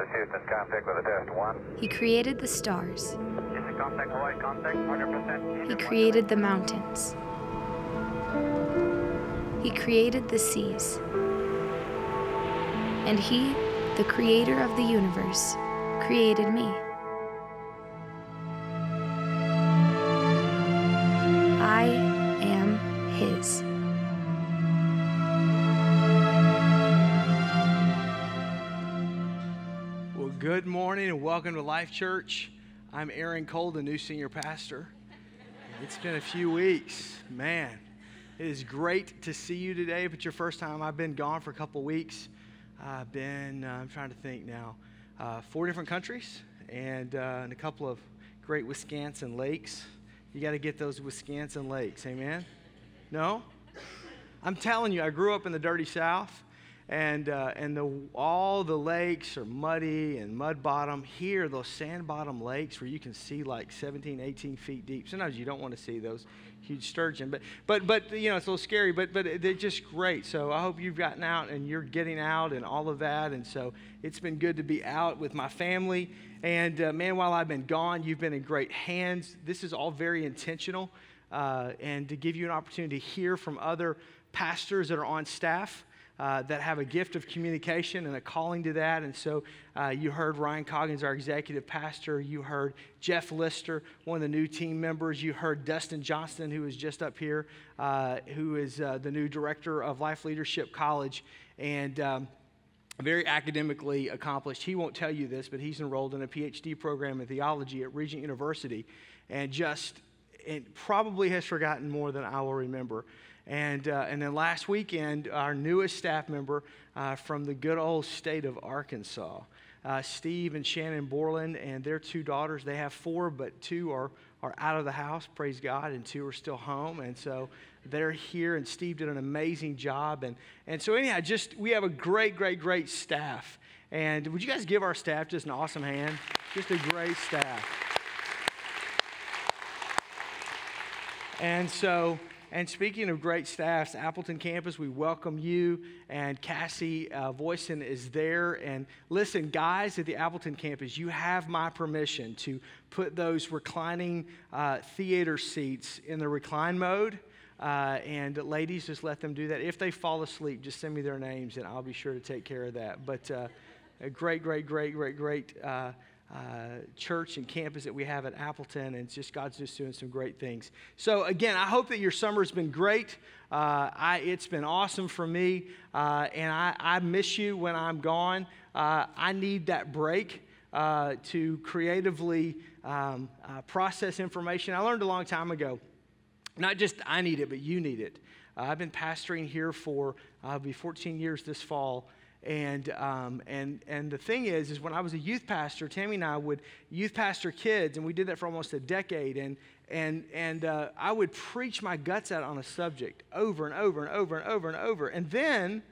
is Houston, contact with a test one. He created the stars. Contact Hawaii, contact 100%. He created the mountains. He created the seas. And He, the creator of the universe, created me. Welcome to Life Church. I'm Aaron Cole, the new senior pastor. It's been a few weeks. Man, it is great to see you today. It's your first time, I've been gone for a couple weeks. I've been, uh, I'm trying to think now, uh, four different countries and, uh, and a couple of great Wisconsin lakes. You got to get those Wisconsin lakes, amen? No? I'm telling you, I grew up in the dirty South and uh, and the, all the lakes are muddy and mud bottom. Here, those sand bottom lakes where you can see like 17, 18 feet deep. Sometimes you don't want to see those huge sturgeon, but but but you know it's a little scary. But but they're just great. So I hope you've gotten out and you're getting out and all of that. And so it's been good to be out with my family. And uh, man, while I've been gone, you've been in great hands. This is all very intentional, uh, and to give you an opportunity to hear from other pastors that are on staff uh, that have a gift of communication and a calling to that. And so uh, you heard Ryan Coggins, our executive pastor. You heard Jeff Lister, one of the new team members. You heard Dustin Johnston, who is just up here, uh, who is uh, the new director of Life Leadership College. And um, very academically accomplished. He won't tell you this, but he's enrolled in a PhD program in theology at Regent University and just and probably has forgotten more than I will remember. And, uh, and then last weekend, our newest staff member uh, from the good old state of Arkansas, uh, Steve and Shannon Borland, and their two daughters. They have four, but two are, are out of the house, praise God, and two are still home. And so they're here, and Steve did an amazing job. And, and so, anyhow, just we have a great, great, great staff. And would you guys give our staff just an awesome hand? Just a great staff. And so, and speaking of great staffs, Appleton campus, we welcome you. And Cassie uh, Voisin is there. And listen, guys at the Appleton campus, you have my permission to put those reclining uh, theater seats in the recline mode. Uh, and ladies, just let them do that. If they fall asleep, just send me their names and I'll be sure to take care of that. But uh, a great, great, great, great, great uh, church and campus that we have at Appleton, and just God's just doing some great things. So again, I hope that your summer's been great. Uh, I, it's been awesome for me, uh, and I, I, miss you when I'm gone. Uh, I need that break uh, to creatively um, uh, process information. I learned a long time ago. Not just I need it, but you need it. I've been pastoring here for uh, be 14 years this fall, and, um, and, and the thing is, is when I was a youth pastor, Tammy and I would youth pastor kids, and we did that for almost a decade. And, and, and uh, I would preach my guts out on a subject over and over and over and over and over. And then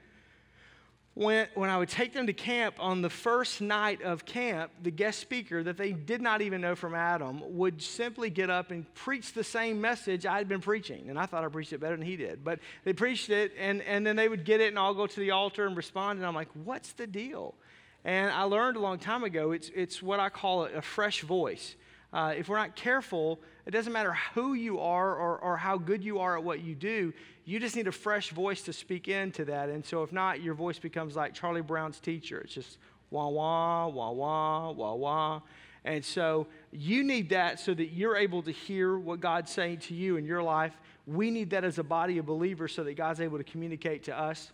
when, when I would take them to camp on the first night of camp, the guest speaker that they did not even know from Adam would simply get up and preach the same message I had been preaching. And I thought I preached it better than he did. But they preached it, and, and then they would get it, and I'll go to the altar and respond. And I'm like, what's the deal? And I learned a long time ago it's, it's what I call a fresh voice. Uh, if we're not careful, it doesn't matter who you are or, or how good you are at what you do, you just need a fresh voice to speak into that. And so, if not, your voice becomes like Charlie Brown's teacher. It's just wah, wah, wah, wah, wah, wah. And so, you need that so that you're able to hear what God's saying to you in your life. We need that as a body of believers so that God's able to communicate to us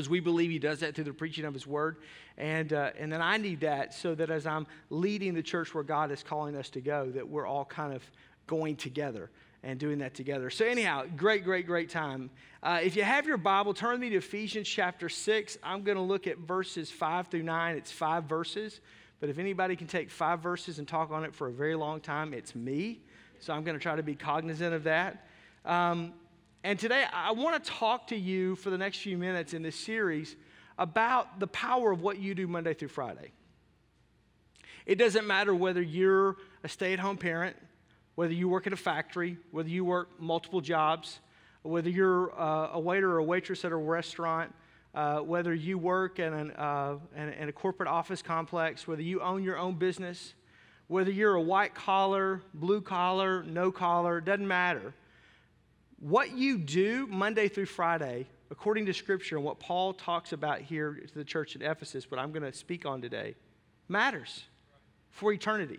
because we believe he does that through the preaching of his word. And, uh, and then I need that so that as I'm leading the church where God is calling us to go, that we're all kind of going together and doing that together. So, anyhow, great, great, great time. Uh, if you have your Bible, turn with me to Ephesians chapter 6. I'm going to look at verses 5 through 9. It's five verses. But if anybody can take five verses and talk on it for a very long time, it's me. So I'm going to try to be cognizant of that. Um, and today, I want to talk to you for the next few minutes in this series about the power of what you do Monday through Friday. It doesn't matter whether you're a stay at home parent, whether you work at a factory, whether you work multiple jobs, whether you're uh, a waiter or a waitress at a restaurant, uh, whether you work in, an, uh, in, in a corporate office complex, whether you own your own business, whether you're a white collar, blue collar, no collar, doesn't matter. What you do Monday through Friday, according to Scripture and what Paul talks about here to the church at Ephesus, what I'm going to speak on today, matters for eternity.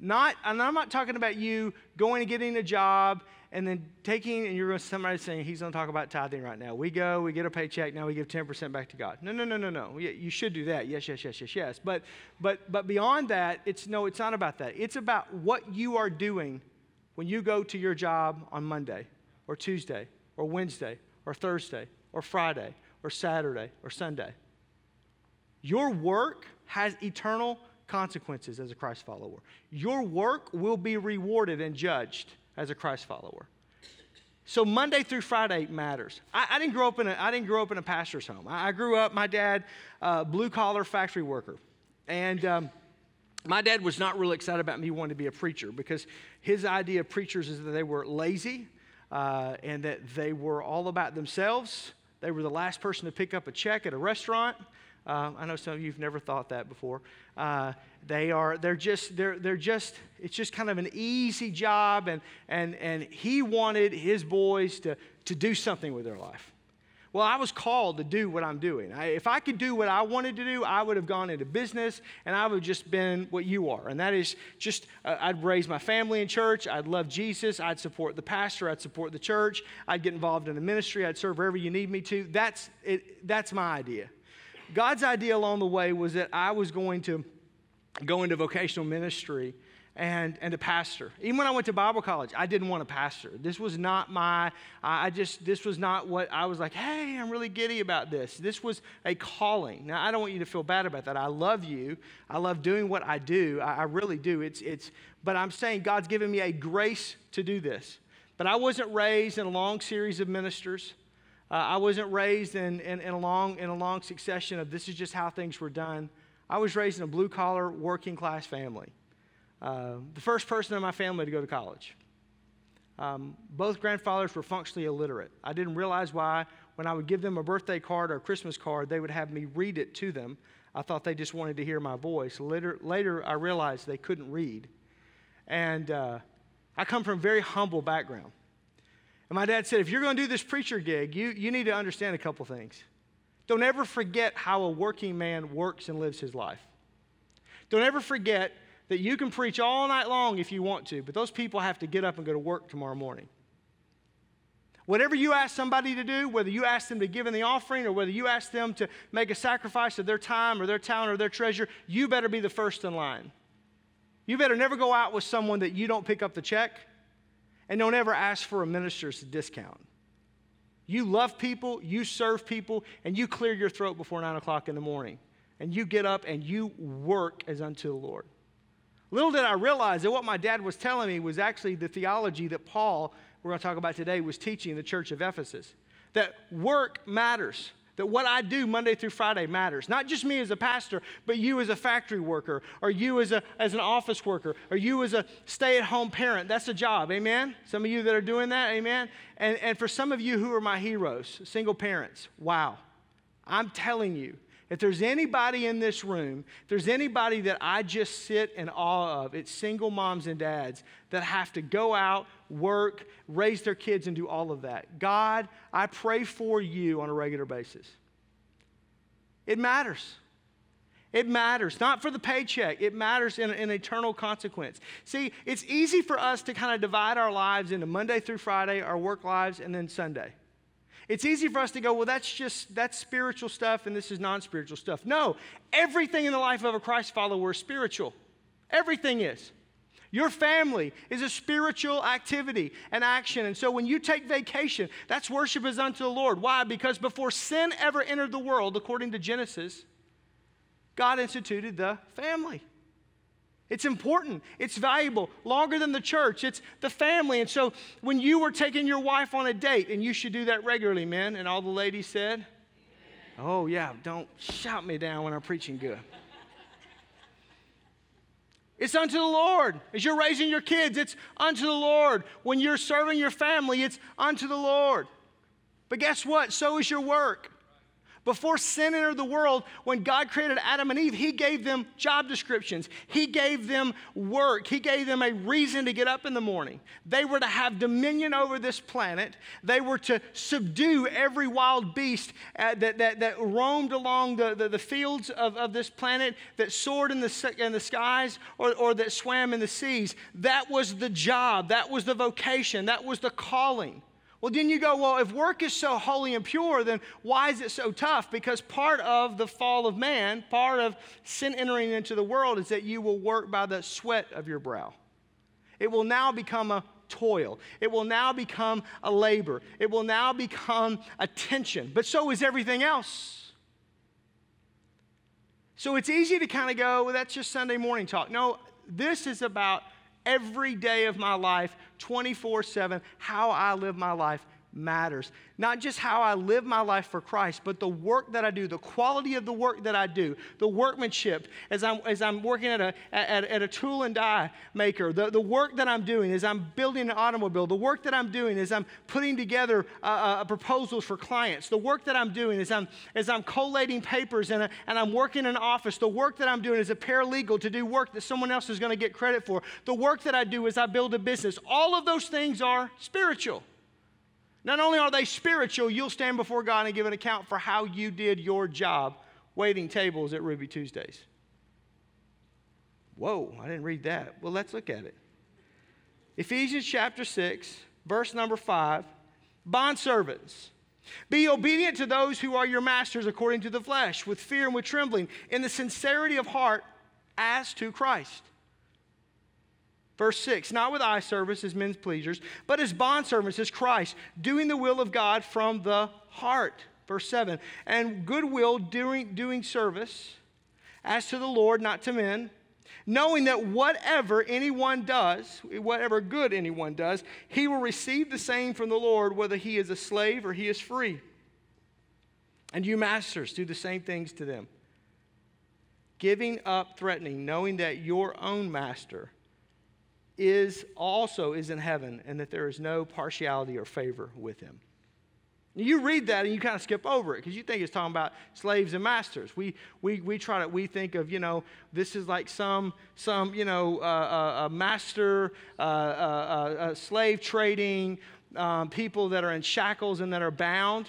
Not, and I'm not talking about you going and getting a job and then taking, and you're going to somebody saying he's going to talk about tithing right now. We go, we get a paycheck, now we give 10% back to God. No, no, no, no, no. You should do that. Yes, yes, yes, yes, yes. But, but, but beyond that, it's no, it's not about that. It's about what you are doing when you go to your job on Monday or Tuesday or Wednesday or Thursday or Friday or Saturday or Sunday. Your work has eternal consequences as a Christ follower. Your work will be rewarded and judged as a Christ follower. So Monday through Friday matters. I, I, didn't grow up in a, I didn't grow up in a pastor's home. I, I grew up, my dad, uh, blue collar factory worker. And um, my dad was not really excited about me wanting to be a preacher because his idea of preachers is that they were lazy uh, and that they were all about themselves. They were the last person to pick up a check at a restaurant. Uh, I know some of you've never thought that before. Uh, they are, they're just, they're, they're just, it's just kind of an easy job. And, and, and he wanted his boys to, to do something with their life. Well, I was called to do what I'm doing. I, if I could do what I wanted to do, I would have gone into business and I would have just been what you are. And that is just, uh, I'd raise my family in church. I'd love Jesus. I'd support the pastor. I'd support the church. I'd get involved in the ministry. I'd serve wherever you need me to. That's, it, that's my idea. God's idea along the way was that I was going to go into vocational ministry and, and a pastor. Even when I went to Bible college, I didn't want a pastor. This was not my, I just, this was not what I was like, hey, I'm really giddy about this. This was a calling. Now, I don't want you to feel bad about that. I love you. I love doing what I do. I, I really do. It's, it's, but I'm saying God's given me a grace to do this. But I wasn't raised in a long series of ministers. Uh, I wasn't raised in, in, in, a long, in a long succession of this is just how things were done. I was raised in a blue collar, working class family. Uh, the first person in my family to go to college. Um, both grandfathers were functionally illiterate. I didn't realize why. When I would give them a birthday card or a Christmas card, they would have me read it to them. I thought they just wanted to hear my voice. Later, later I realized they couldn't read. And uh, I come from a very humble background. And my dad said, if you're going to do this preacher gig, you, you need to understand a couple things. Don't ever forget how a working man works and lives his life. Don't ever forget that you can preach all night long if you want to, but those people have to get up and go to work tomorrow morning. Whatever you ask somebody to do, whether you ask them to give in the offering or whether you ask them to make a sacrifice of their time or their talent or their treasure, you better be the first in line. You better never go out with someone that you don't pick up the check and don't ever ask for a minister's discount. You love people, you serve people, and you clear your throat before 9 o'clock in the morning. And you get up and you work as unto the Lord. Little did I realize that what my dad was telling me was actually the theology that Paul, we're going to talk about today, was teaching the church of Ephesus. That work matters. That what I do Monday through Friday matters. Not just me as a pastor, but you as a factory worker, or you as, a, as an office worker, or you as a stay at home parent. That's a job, amen? Some of you that are doing that, amen? And, and for some of you who are my heroes, single parents, wow. I'm telling you, if there's anybody in this room, if there's anybody that I just sit in awe of, it's single moms and dads that have to go out, work, raise their kids, and do all of that. God, I pray for you on a regular basis. It matters. It matters, not for the paycheck. It matters in an eternal consequence. See, it's easy for us to kind of divide our lives into Monday through Friday, our work lives, and then Sunday. It's easy for us to go, well, that's just, that's spiritual stuff and this is non spiritual stuff. No, everything in the life of a Christ follower is spiritual. Everything is. Your family is a spiritual activity and action. And so when you take vacation, that's worship is unto the Lord. Why? Because before sin ever entered the world, according to Genesis, God instituted the family. It's important. It's valuable. Longer than the church. It's the family. And so when you were taking your wife on a date, and you should do that regularly, men, and all the ladies said, Oh, yeah, don't shout me down when I'm preaching good. It's unto the Lord. As you're raising your kids, it's unto the Lord. When you're serving your family, it's unto the Lord. But guess what? So is your work. Before sin entered the world, when God created Adam and Eve, He gave them job descriptions. He gave them work. He gave them a reason to get up in the morning. They were to have dominion over this planet. They were to subdue every wild beast uh, that, that, that roamed along the, the, the, fields of, of this planet, that soared in the, in the skies, or, or that swam in the seas. That was the job. That was the vocation. That was the calling. Well, then you go, well, if work is so holy and pure, then why is it so tough? Because part of the fall of man, part of sin entering into the world, is that you will work by the sweat of your brow. It will now become a toil. It will now become a labor. It will now become a tension. But so is everything else. So it's easy to kind of go, well, that's just Sunday morning talk. No, this is about every day of my life, 24 7, how I live my life matters. Not just how I live my life for Christ, but the work that I do, the quality of the work that I do, the workmanship as I'm, as I'm working at a, at, at a tool and die maker, the, the work that I'm doing as I'm building an automobile, the work that I'm doing as I'm putting together uh, uh, proposals for clients, the work that I'm doing as I'm, as I'm collating papers and, and I'm working in an office, the work that I'm doing as a paralegal to do work that someone else is going to get credit for, the work that I do as I build a business, all of those things are spiritual. Not only are they spiritual, you'll stand before God and give an account for how you did your job waiting tables at Ruby Tuesdays. Whoa, I didn't read that. Well, let's look at it. Ephesians chapter 6, verse number 5 Bondservants, be obedient to those who are your masters according to the flesh, with fear and with trembling, in the sincerity of heart as to Christ. Verse 6 Not with eye service as men's pleasers, but as bond bondservants as Christ, doing the will of God from the heart. Verse 7 And goodwill doing, doing service as to the Lord, not to men, knowing that whatever anyone does, whatever good anyone does, he will receive the same from the Lord, whether he is a slave or he is free. And you masters, do the same things to them. Giving up threatening, knowing that your own master is also is in heaven and that there is no partiality or favor with him. You read that and you kind of skip over it because you think it's talking about slaves and masters. We, we, we try to, we think of, you know, this is like some, some you know, uh, uh, a master, uh, uh, uh, slave trading, um, people that are in shackles and that are bound.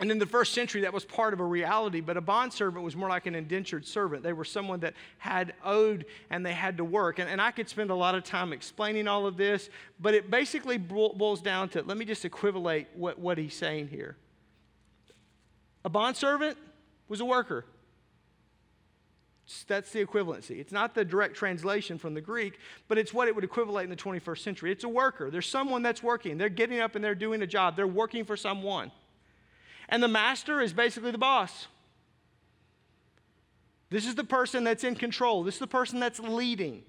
And in the first century, that was part of a reality, but a bondservant was more like an indentured servant. They were someone that had owed and they had to work. And, and I could spend a lot of time explaining all of this, but it basically boils down to let me just equivalate what, what he's saying here. A bondservant was a worker. That's the equivalency. It's not the direct translation from the Greek, but it's what it would equivalent in the 21st century. It's a worker. There's someone that's working. They're getting up and they're doing a job. They're working for someone. And the master is basically the boss. This is the person that's in control, this is the person that's leading.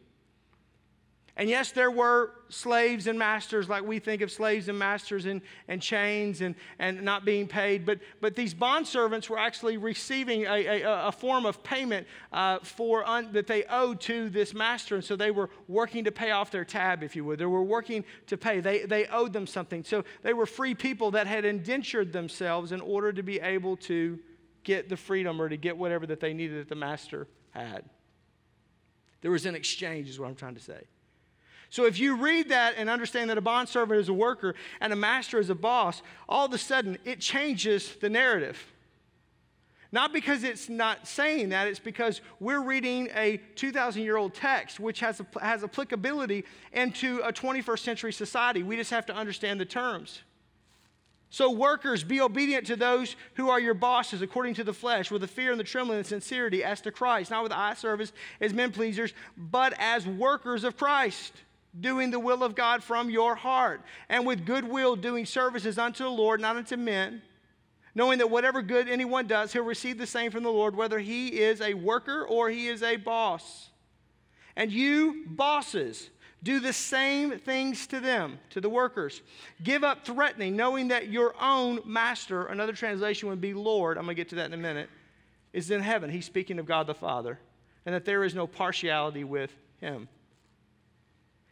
And yes, there were slaves and masters, like we think of slaves and masters and, and chains and, and not being paid. But, but these bond servants were actually receiving a, a, a form of payment uh, for un, that they owed to this master. And so they were working to pay off their tab, if you would. They were working to pay. They, they owed them something. So they were free people that had indentured themselves in order to be able to get the freedom or to get whatever that they needed that the master had. There was an exchange, is what I'm trying to say. So if you read that and understand that a bondservant is a worker and a master is a boss, all of a sudden it changes the narrative. Not because it's not saying that, it's because we're reading a 2,000 year old text which has, has applicability into a 21st century society. We just have to understand the terms. So, workers, be obedient to those who are your bosses according to the flesh, with the fear and the trembling and sincerity as to Christ, not with eye service as men pleasers, but as workers of Christ doing the will of God from your heart, and with goodwill doing services unto the Lord, not unto men, knowing that whatever good anyone does, he'll receive the same from the Lord, whether he is a worker or he is a boss. And you, bosses, do the same things to them, to the workers. Give up threatening, knowing that your own master, another translation would be Lord, I'm going to get to that in a minute, is in heaven. He's speaking of God the Father, and that there is no partiality with him.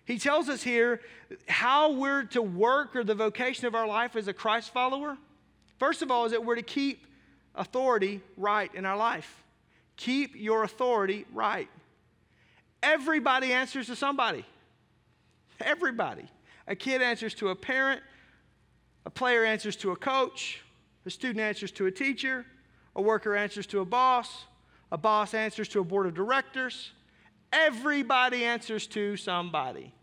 He tells us here how we're to work or the vocation of our life as a Christ follower. First of all, is that we're to keep authority right in our life. Keep your authority right. Everybody answers to somebody. Everybody. A kid answers to a parent, a player answers to a coach, a student answers to a teacher, a worker answers to a boss, a boss answers to a board of directors. Everybody answers to somebody.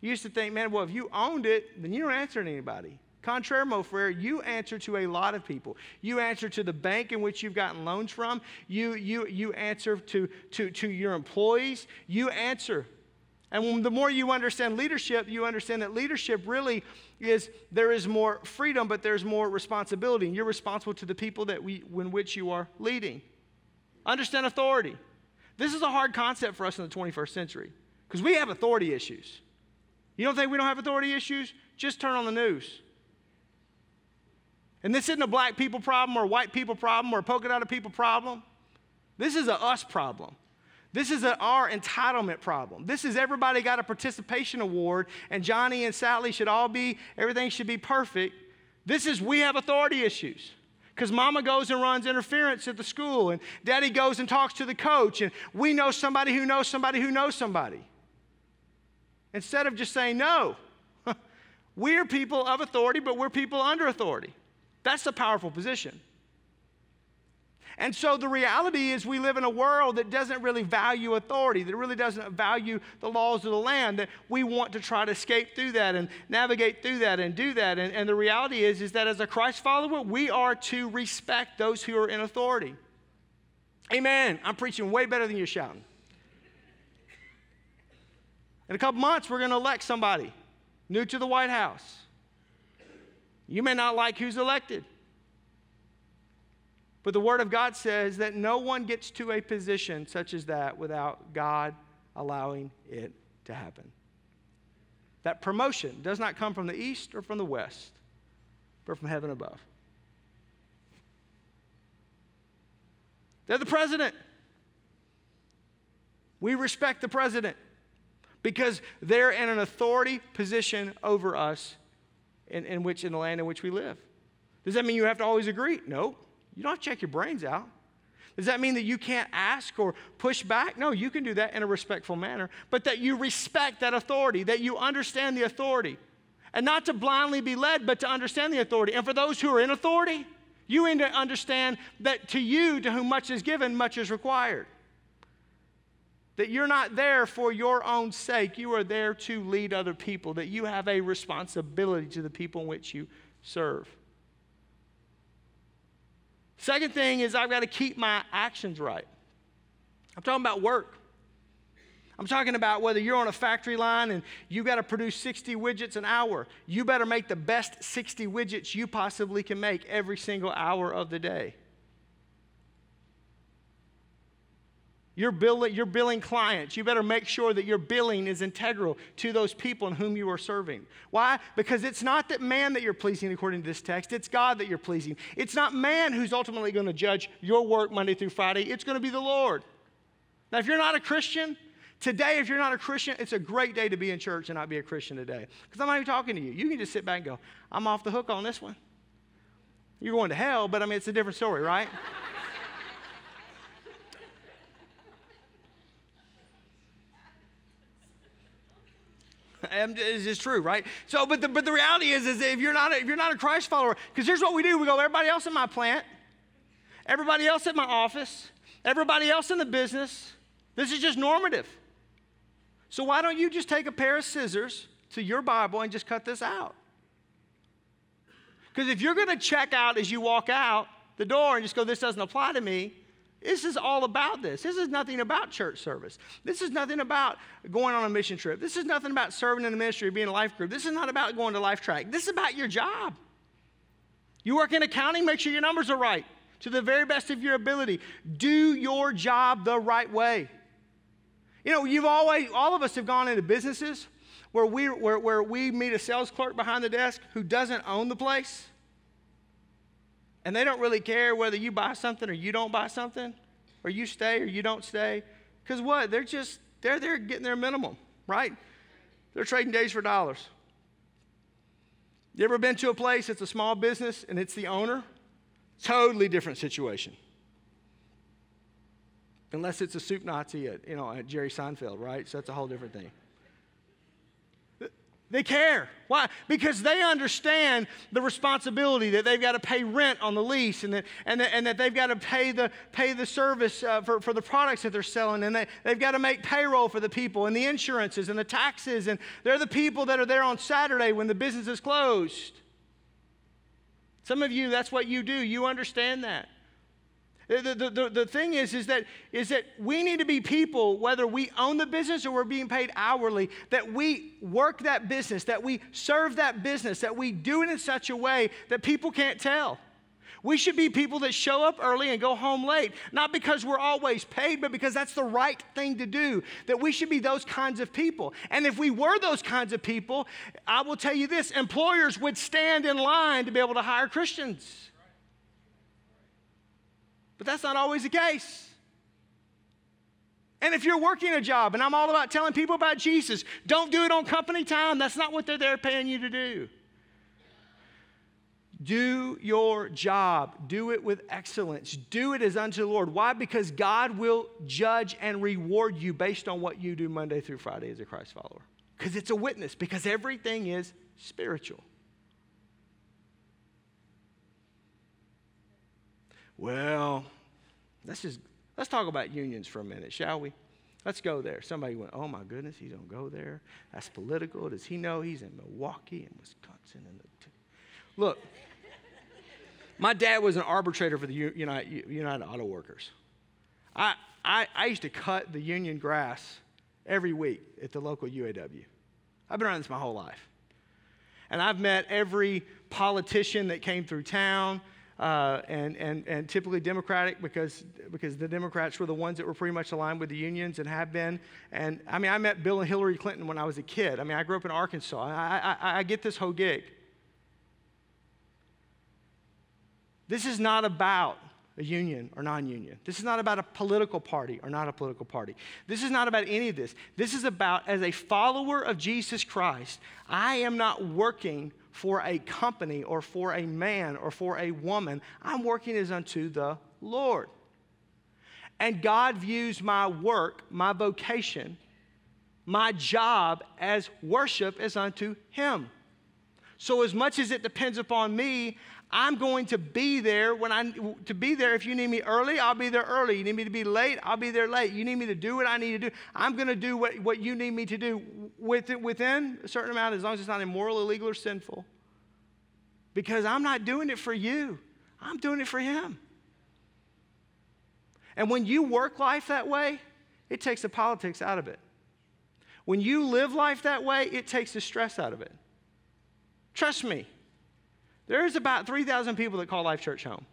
You used to think, man, well, if you owned it, then you don't answer to anybody. Contraire, mo frere, you answer to a lot of people. You answer to the bank in which you've gotten loans from. You, you, you answer to, to, to your employees. You answer. And the more you understand leadership, you understand that leadership really is there is more freedom, but there's more responsibility. And you're responsible to the people that we, in which you are leading. Understand authority. This is a hard concept for us in the 21st century because we have authority issues. You don't think we don't have authority issues? Just turn on the news. And this isn't a black people problem or a white people problem or a polka dotted people problem. This is a us problem. This is a, our entitlement problem. This is everybody got a participation award, and Johnny and Sally should all be, everything should be perfect. This is we have authority issues. Because mama goes and runs interference at the school, and daddy goes and talks to the coach, and we know somebody who knows somebody who knows somebody. Instead of just saying no, we're people of authority, but we're people under authority. That's a powerful position. And so the reality is, we live in a world that doesn't really value authority, that really doesn't value the laws of the land, that we want to try to escape through that and navigate through that and do that. And, and the reality is, is that as a Christ follower, we are to respect those who are in authority. Amen. I'm preaching way better than you're shouting. In a couple months, we're going to elect somebody new to the White House. You may not like who's elected. But the Word of God says that no one gets to a position such as that without God allowing it to happen. That promotion does not come from the east or from the west, but from heaven above. They're the president. We respect the president because they're in an authority position over us in, in which in the land in which we live. Does that mean you have to always agree? No. You don't have to check your brains out. Does that mean that you can't ask or push back? No, you can do that in a respectful manner, but that you respect that authority, that you understand the authority. And not to blindly be led, but to understand the authority. And for those who are in authority, you need to understand that to you, to whom much is given, much is required. That you're not there for your own sake, you are there to lead other people, that you have a responsibility to the people in which you serve. Second thing is I've got to keep my actions right. I'm talking about work. I'm talking about whether you're on a factory line and you've got to produce 60 widgets an hour. You better make the best 60 widgets you possibly can make every single hour of the day. You're billing, you're billing clients. You better make sure that your billing is integral to those people in whom you are serving. Why? Because it's not that man that you're pleasing according to this text, it's God that you're pleasing. It's not man who's ultimately going to judge your work Monday through Friday, it's going to be the Lord. Now, if you're not a Christian, today, if you're not a Christian, it's a great day to be in church and not be a Christian today. Because I'm not even talking to you. You can just sit back and go, I'm off the hook on this one. You're going to hell, but I mean, it's a different story, right? Um, it's just true, right? So, but the, but the reality is, is if you're not a, if you're not a Christ follower, because here's what we do: we go, everybody else in my plant, everybody else at my office, everybody else in the business. This is just normative. So why don't you just take a pair of scissors to your Bible and just cut this out? Because if you're going to check out as you walk out the door and just go, this doesn't apply to me, this is all about this. This is nothing about church service. This is nothing about going on a mission trip. This is nothing about serving in the ministry, being a life group. This is not about going to Life Track. This is about your job. You work in accounting, make sure your numbers are right to the very best of your ability. Do your job the right way. You know, you've always, all of us have gone into businesses where we, where, where we meet a sales clerk behind the desk who doesn't own the place and they don't really care whether you buy something or you don't buy something, or you stay or you don't stay. Because what? They're just, they're there getting their minimum. right? They're trading days for dollars. You ever been to a place that's a small business and it's the owner? Totally different situation. Unless it's a soup Nazi at, you know, at Jerry Seinfeld, right? So that's a whole different thing. They care. Why? Because they understand the responsibility that they've got to pay rent on the lease and that, and that, and that they've got to pay the, pay the service uh, for, for the products that they're selling and they, they've got to make payroll for the people and the insurances and the taxes and they're the people that are there on Saturday when the business is closed. Some of you, that's what you do. You understand that. The, the, the, the, thing is, is that, is that we need to be people, whether we own the business or we're being paid hourly, that we work that business, that we serve that business, that we do it in such a way that people can't tell. We should be people that show up early and go home late, not because we're always paid, but because that's the right thing to do. That we should be those kinds of people. And if we were those kinds of people, I will tell you this employers would stand in line to be able to hire Christians. But that's not always the case. And if you're working a job, and I'm all about telling people about Jesus, don't do it on company time. That's not what they're there paying you to do. Do your job. Do it with excellence. Do it as unto the Lord. Why? Because God will judge and reward you based on what you do Monday through Friday as a Christ follower. Because it's a witness, because everything is spiritual. Well, let's just let's talk about unions for a minute, shall we? Let's go there. Somebody went, oh my goodness, he's gonna go there. That's political. Does he know he's in Milwaukee and Wisconsin? And look, my dad was an arbitrator for the United, United Auto Workers. I, I, I used to cut the union grass every week at the local UAW. I've been around this my whole life. And I've met every politician that came through town uh, and, and, and typically Democratic because, because the Democrats were the ones that were pretty much aligned with the unions and have been. And I mean, I met Bill and Hillary Clinton when I was a kid. I mean, I grew up in Arkansas. I, I, I get this whole gig. This is not about a union or non union. This is not about a political party or not a political party. This is not about any of this. This is about, as a follower of Jesus Christ, I am not working for a company or for a man or for a woman. I'm working as unto the Lord. And God views my work, my vocation, my job as worship as unto Him. So, as much as it depends upon me, I'm going to be there when I to be there. If you need me early, I'll be there early. You need me to be late, I'll be there late. You need me to do what I need to do. I'm going to do what, what you need me to do within, within a certain amount, as long as it's not immoral, illegal, or sinful. Because I'm not doing it for you. I'm doing it for him. And when you work life that way, it takes the politics out of it. When you live life that way, it takes the stress out of it. Trust me. There's about 3,000 people that call Life Church home.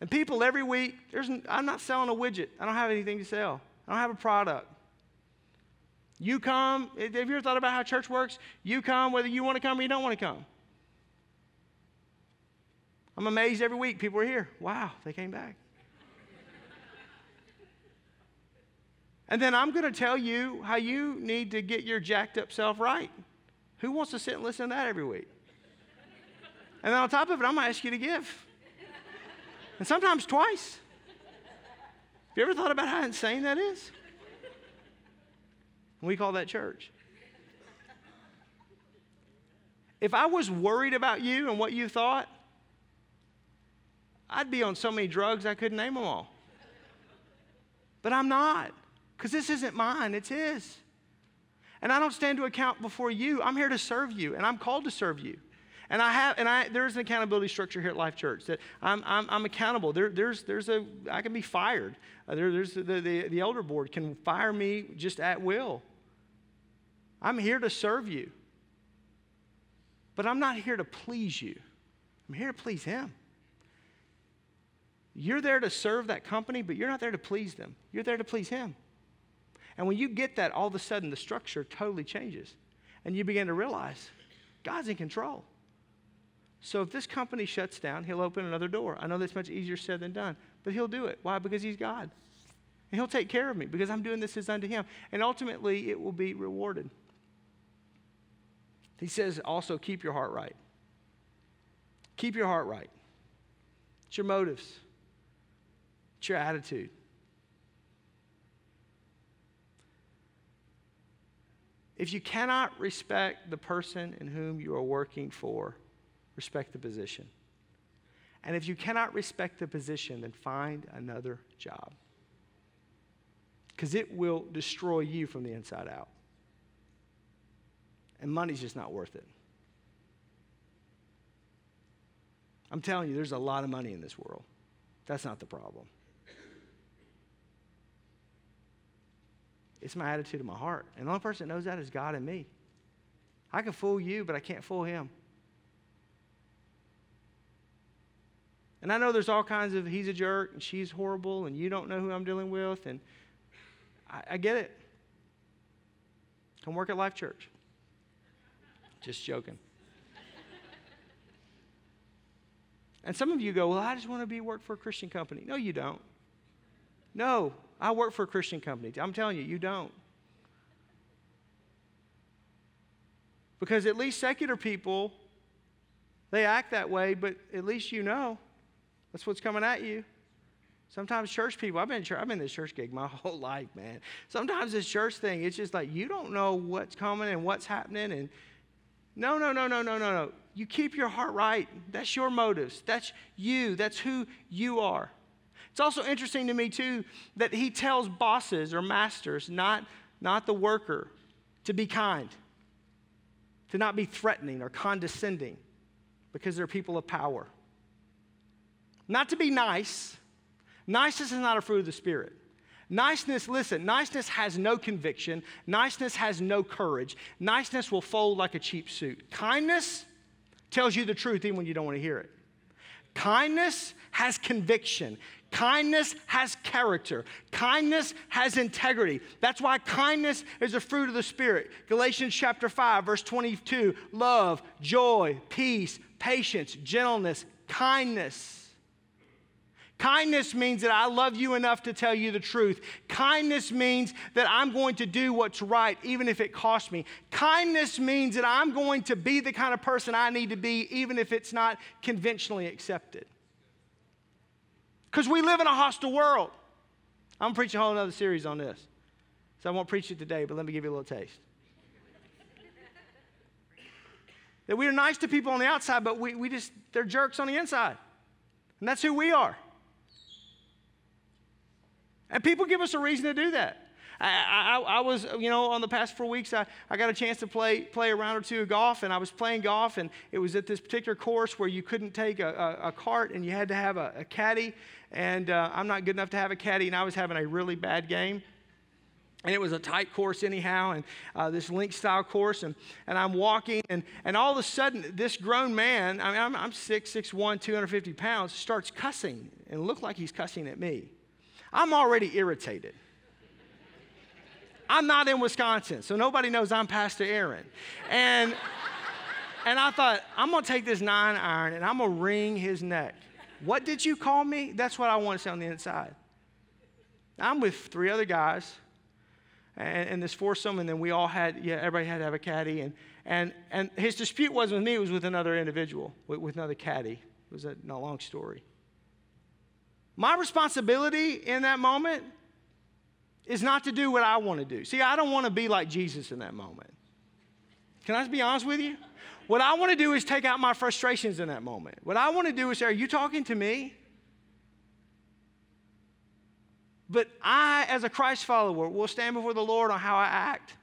And people every week, there's, I'm not selling a widget. I don't have anything to sell. I don't have a product. You come, eh, have you ever thought about how church works? You come whether you want to come or you don't want to come. I'm amazed every week people are here. Wow, they came back. and then I'm going to tell you how you need to get your jacked up self right. Who wants to sit and listen to that every week? And then on top of it, I'm going to ask you to give. And sometimes twice. Have you ever thought about how insane that is? We call that church. If I was worried about you and what you thought, I'd be on so many drugs I couldn't name them all. But I'm not, because this isn't mine, it's His. And I don't stand to account before you. I'm here to serve you, and I'm called to serve you. And I have, and I, there's an accountability structure here at Life Church that I'm, I'm, I'm accountable. There, there's, there's a, I can be fired. Uh, there, there's the, the, the elder board can fire me just at will. I'm here to serve you. But I'm not here to please you. I'm here to please Him. You're there to serve that company, but you're not there to please them. You're there to please Him. And when you get that, all of a sudden the structure totally changes. And you begin to realize God's in control. So if this company shuts down, He'll open another door. I know that's much easier said than done, but He'll do it. Why? Because He's God. And he'll take care of me because I'm doing this as unto him. And ultimately, it will be rewarded. He says also, keep your heart right. Keep your heart right. It's your motives, it's your attitude. If you cannot respect the person in whom you are working for, respect the position. And if you cannot respect the position, then find another job. Because it will destroy you from the inside out. And money's just not worth it. I'm telling you, there's a lot of money in this world. That's not the problem. It's my attitude of my heart. And the only person that knows that is God and me. I can fool you, but I can't fool him. And I know there's all kinds of he's a jerk and she's horrible and you don't know who I'm dealing with. And I, I get it. Come work at Life Church. Just joking. and some of you go, Well, I just want to be work for a Christian company. No, you don't. No, I work for a Christian company. I'm telling you, you don't. Because at least secular people, they act that way, but at least you know that's what's coming at you. Sometimes church people, I've been I've been this church gig my whole life, man. Sometimes this church thing, it's just like you don't know what's coming and what's happening. And no, no, no, no, no, no, no. You keep your heart right. That's your motives. That's you. That's who you are. It's also interesting to me, too, that he tells bosses or masters, not, not the worker, to be kind, to not be threatening or condescending because they're people of power. Not to be nice. Niceness is not a fruit of the Spirit. Niceness, listen, niceness has no conviction. Niceness has no courage. Niceness will fold like a cheap suit. Kindness tells you the truth even when you don't want to hear it. Kindness has conviction. Kindness has character. Kindness has integrity. That's why kindness is a fruit of the Spirit. Galatians chapter 5, verse 22 love, joy, peace, patience, gentleness, kindness. Kindness means that I love you enough to tell you the truth. Kindness means that I'm going to do what's right, even if it costs me. Kindness means that I'm going to be the kind of person I need to be, even if it's not conventionally accepted. Because we live in a hostile world. I'm going to preach a whole other series on this. So I won't preach it today, but let me give you a little taste. that we are nice to people on the outside, but we, we just, they're jerks on the inside. And that's who we are. And people give us a reason to do that. I, I, I, was, you know, on the past four weeks, I, I got a chance to play, play a round or two of golf, and I was playing golf, and it was at this particular course where you couldn't take a, a, a cart and you had to have a, a caddy. And uh, I'm not good enough to have a caddy, and I was having a really bad game. And it was a tight course, anyhow, and uh, this link style course. And, and I'm walking, and, and all of a sudden, this grown man, I mean, I'm, I'm 6', 6'1, 250 pounds, starts cussing and looked like he's cussing at me. I'm already irritated. I'm not in Wisconsin, so nobody knows I'm Pastor Aaron. And, and I thought, I'm gonna take this nine iron and I'm gonna wring his neck. What did you call me? That's what I want to say on the inside. I'm with three other guys and, and this foursome, and then we all had, yeah, everybody had to have a caddy. And, and, and his dispute wasn't with me, it was with another individual, with, with another caddy. It was a, a long story. My responsibility in that moment is not to do what I want to do. See, I don't want to be like Jesus in that moment. Can I just be honest with you? What I want to do is take out my frustrations in that moment. What I want to do is say, Are you talking to me? But I, as a Christ follower, will stand before the Lord on how I act.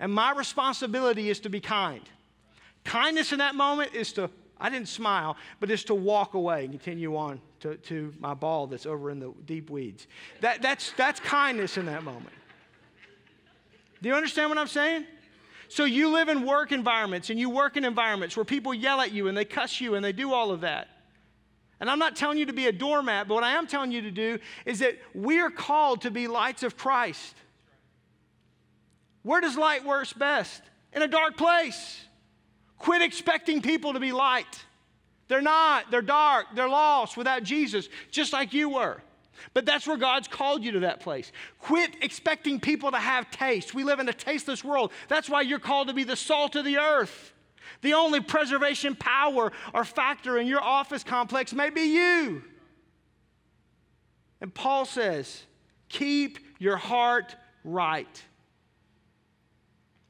And my responsibility is to be kind. Kindness in that moment is to, I didn't smile, but is to walk away and continue on to, to my ball that's over in the deep weeds. That, that's, that's kindness in that moment. Do you understand what I'm saying? So you live in work environments and you work in environments where people yell at you and they cuss you and they do all of that. And I'm not telling you to be a doormat, but what I am telling you to do is that we are called to be lights of Christ. Where does light work best? In a dark place. Quit expecting people to be light. They're not. They're dark. They're lost without Jesus, just like you were. But that's where God's called you to that place. Quit expecting people to have taste. We live in a tasteless world. That's why you're called to be the salt of the earth. The only preservation power or factor in your office complex may be you. And Paul says, keep your heart right.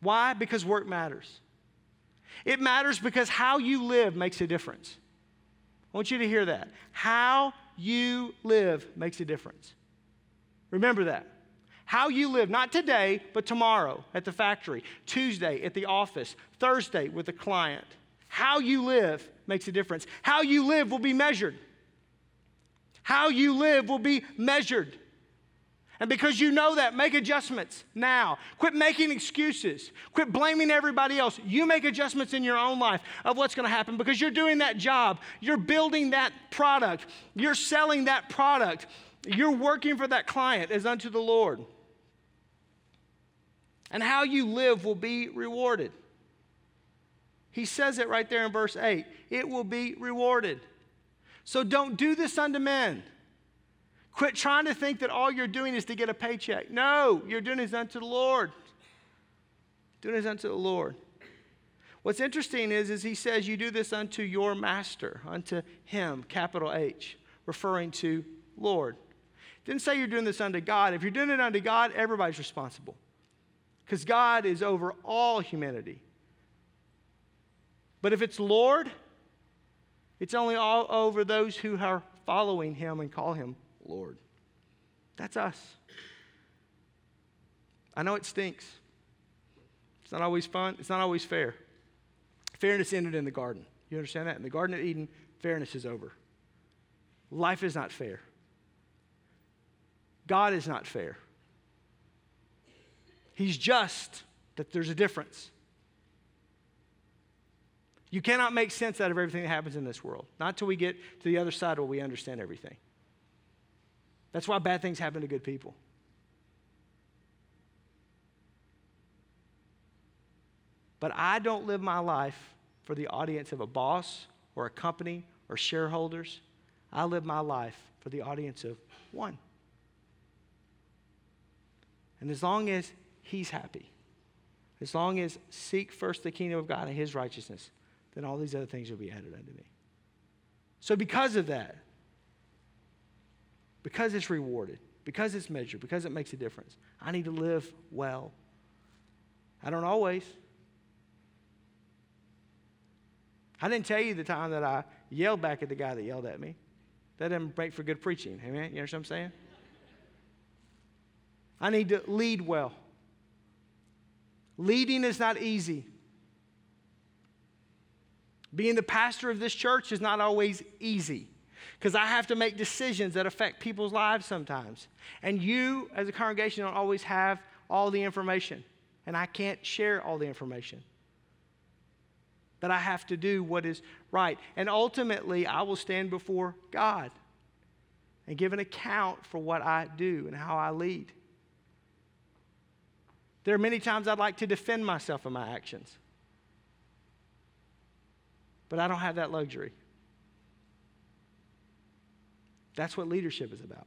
Why? Because work matters. It matters because how you live makes a difference. I want you to hear that. How you live makes a difference. Remember that. How you live, not today, but tomorrow at the factory, Tuesday at the office, Thursday with a client. How you live makes a difference. How you live will be measured. How you live will be measured. And because you know that, make adjustments now. Quit making excuses. Quit blaming everybody else. You make adjustments in your own life of what's going to happen because you're doing that job. You're building that product. You're selling that product. You're working for that client as unto the Lord. And how you live will be rewarded. He says it right there in verse 8 it will be rewarded. So don't do this unto men. Quit trying to think that all you're doing is to get a paycheck. No, you're doing it unto the Lord. Doing it unto the Lord. What's interesting is, is he says you do this unto your master, unto him, capital H, referring to Lord. Didn't say you're doing this unto God. If you're doing it unto God, everybody's responsible. Because God is over all humanity. But if it's Lord, it's only all over those who are following him and call him Lord. That's us. I know it stinks. It's not always fun, it's not always fair. Fairness ended in the garden. You understand that? In the Garden of Eden, fairness is over. Life is not fair. God is not fair. He's just that there's a difference. You cannot make sense out of everything that happens in this world. Not until we get to the other side where we understand everything. That's why bad things happen to good people. But I don't live my life for the audience of a boss or a company or shareholders. I live my life for the audience of one. And as long as he's happy, as long as seek first the kingdom of God and his righteousness, then all these other things will be added unto me. So, because of that, because it's rewarded, because it's measured, because it makes a difference. I need to live well. I don't always. I didn't tell you the time that I yelled back at the guy that yelled at me. That didn't make for good preaching. Amen? You know what I'm saying? I need to lead well. Leading is not easy. Being the pastor of this church is not always easy because I have to make decisions that affect people's lives sometimes. And you, as a congregation, don't always have all the information, and I can't share all the information. But I have to do what is right. And ultimately, I will stand before God and give an account for what I do and how I lead. There are many times I'd like to defend myself in my actions, but I don't have that luxury. That's what leadership is about.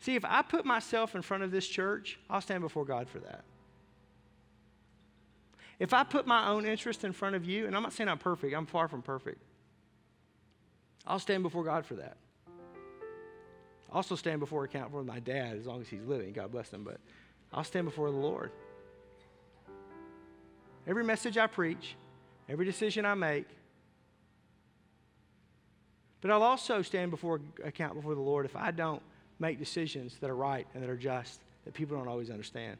See, if I put myself in front of this church, I'll stand before God for that. If I put my own interest in front of you, and I'm not saying I'm perfect, I'm far from perfect, I'll stand before God for that. I'll also stand before account for my dad as long as he's living. God bless him, but I'll stand before the Lord. Every message I preach, every decision I make, but I'll also stand before account before the Lord if I don't make decisions that are right and that are just that people don't always understand.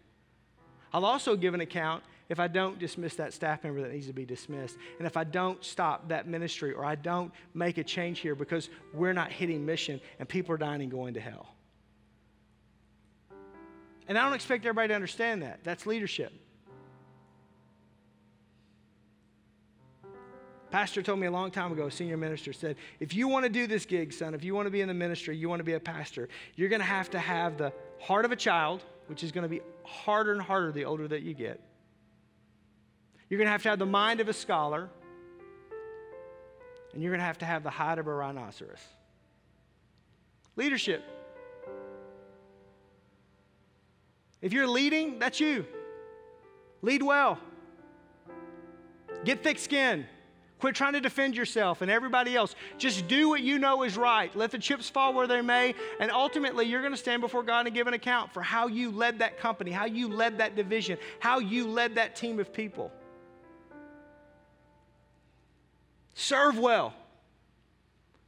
I'll also give an account if I don't dismiss that staff member that needs to be dismissed, and if I don't stop that ministry or I don't make a change here because we're not hitting mission and people are dying and going to hell. And I don't expect everybody to understand that. That's leadership. Pastor told me a long time ago, senior minister said, if you want to do this gig, son, if you want to be in the ministry, you want to be a pastor, you're going to have to have the heart of a child, which is going to be harder and harder the older that you get. You're going to have to have the mind of a scholar, and you're going to have to have the height of a rhinoceros. Leadership. If you're leading, that's you. Lead well. Get thick skin. Quit trying to defend yourself and everybody else. Just do what you know is right. Let the chips fall where they may. And ultimately, you're going to stand before God and give an account for how you led that company, how you led that division, how you led that team of people. Serve well.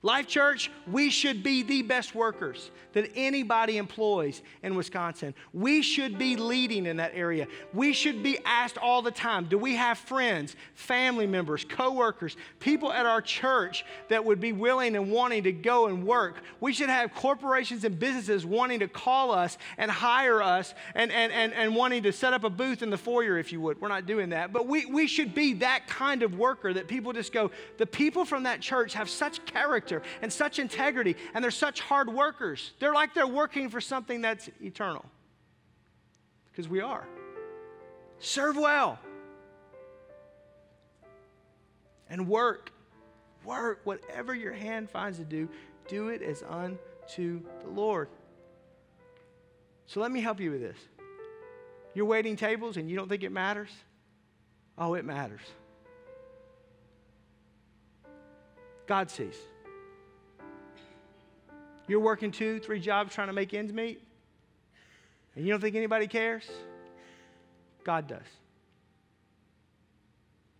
Life Church, we should be the best workers that anybody employs in Wisconsin. We should be leading in that area. We should be asked all the time do we have friends, family members, coworkers, people at our church that would be willing and wanting to go and work? We should have corporations and businesses wanting to call us and hire us and, and, and, and wanting to set up a booth in the foyer, if you would. We're not doing that. But we, we should be that kind of worker that people just go, the people from that church have such character character and such integrity, and they're such hard workers. They're like they're working for something that's eternal. Because we are. Serve well. And work. Work. Whatever your hand finds to do, do it as unto the Lord. So let me help you with this. You're waiting tables and you don't think it matters? Oh, it matters. God sees. You're working two, three jobs trying to make ends meet, and you don't think anybody cares? God does.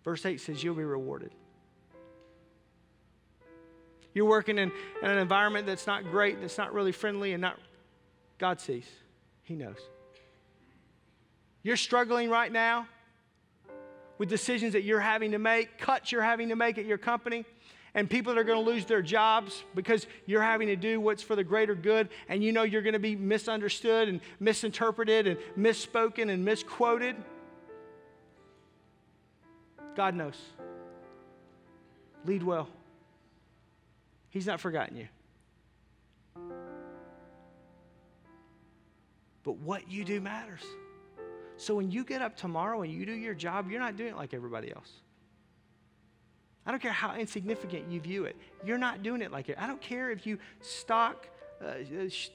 Verse 8 says, You'll be rewarded. You're working in, in an environment that's not great, that's not really friendly, and not. God sees. He knows. You're struggling right now with decisions that you're having to make, cuts you're having to make at your company and people that are going to lose their jobs because you're having to do what's for the greater good, and you know you're going to be misunderstood and misinterpreted and misspoken and misquoted. God knows. Lead well. He's not forgotten you. But what you do matters. So when you get up tomorrow and you do your job, you're not doing it like everybody else. I don't care how insignificant you view it. You're not doing it like it. I don't care if you stock uh,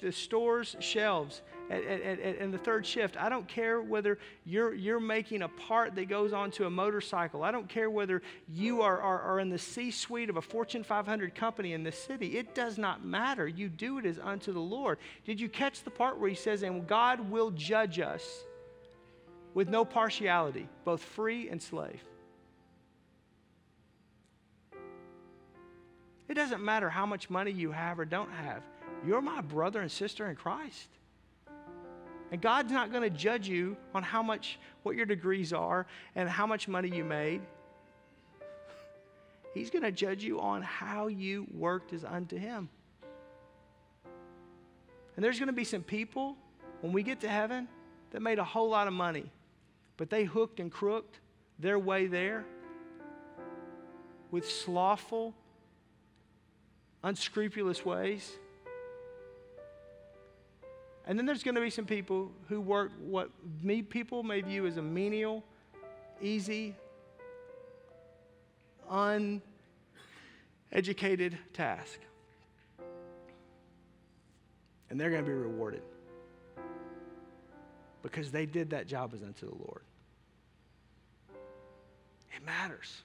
the store's shelves at, at, at, in the third shift. I don't care whether you're, you're making a part that goes onto a motorcycle. I don't care whether you are, are, are in the C suite of a Fortune 500 company in the city. It does not matter. You do it as unto the Lord. Did you catch the part where he says, And God will judge us with no partiality, both free and slave? It doesn't matter how much money you have or don't have. You're my brother and sister in Christ. And God's not going to judge you on how much, what your degrees are and how much money you made. He's going to judge you on how you worked as unto Him. And there's going to be some people when we get to heaven that made a whole lot of money, but they hooked and crooked their way there with slothful, unscrupulous ways. And then there's going to be some people who work what me people may view as a menial, easy, uneducated task. And they're going to be rewarded because they did that job as unto the Lord. It matters.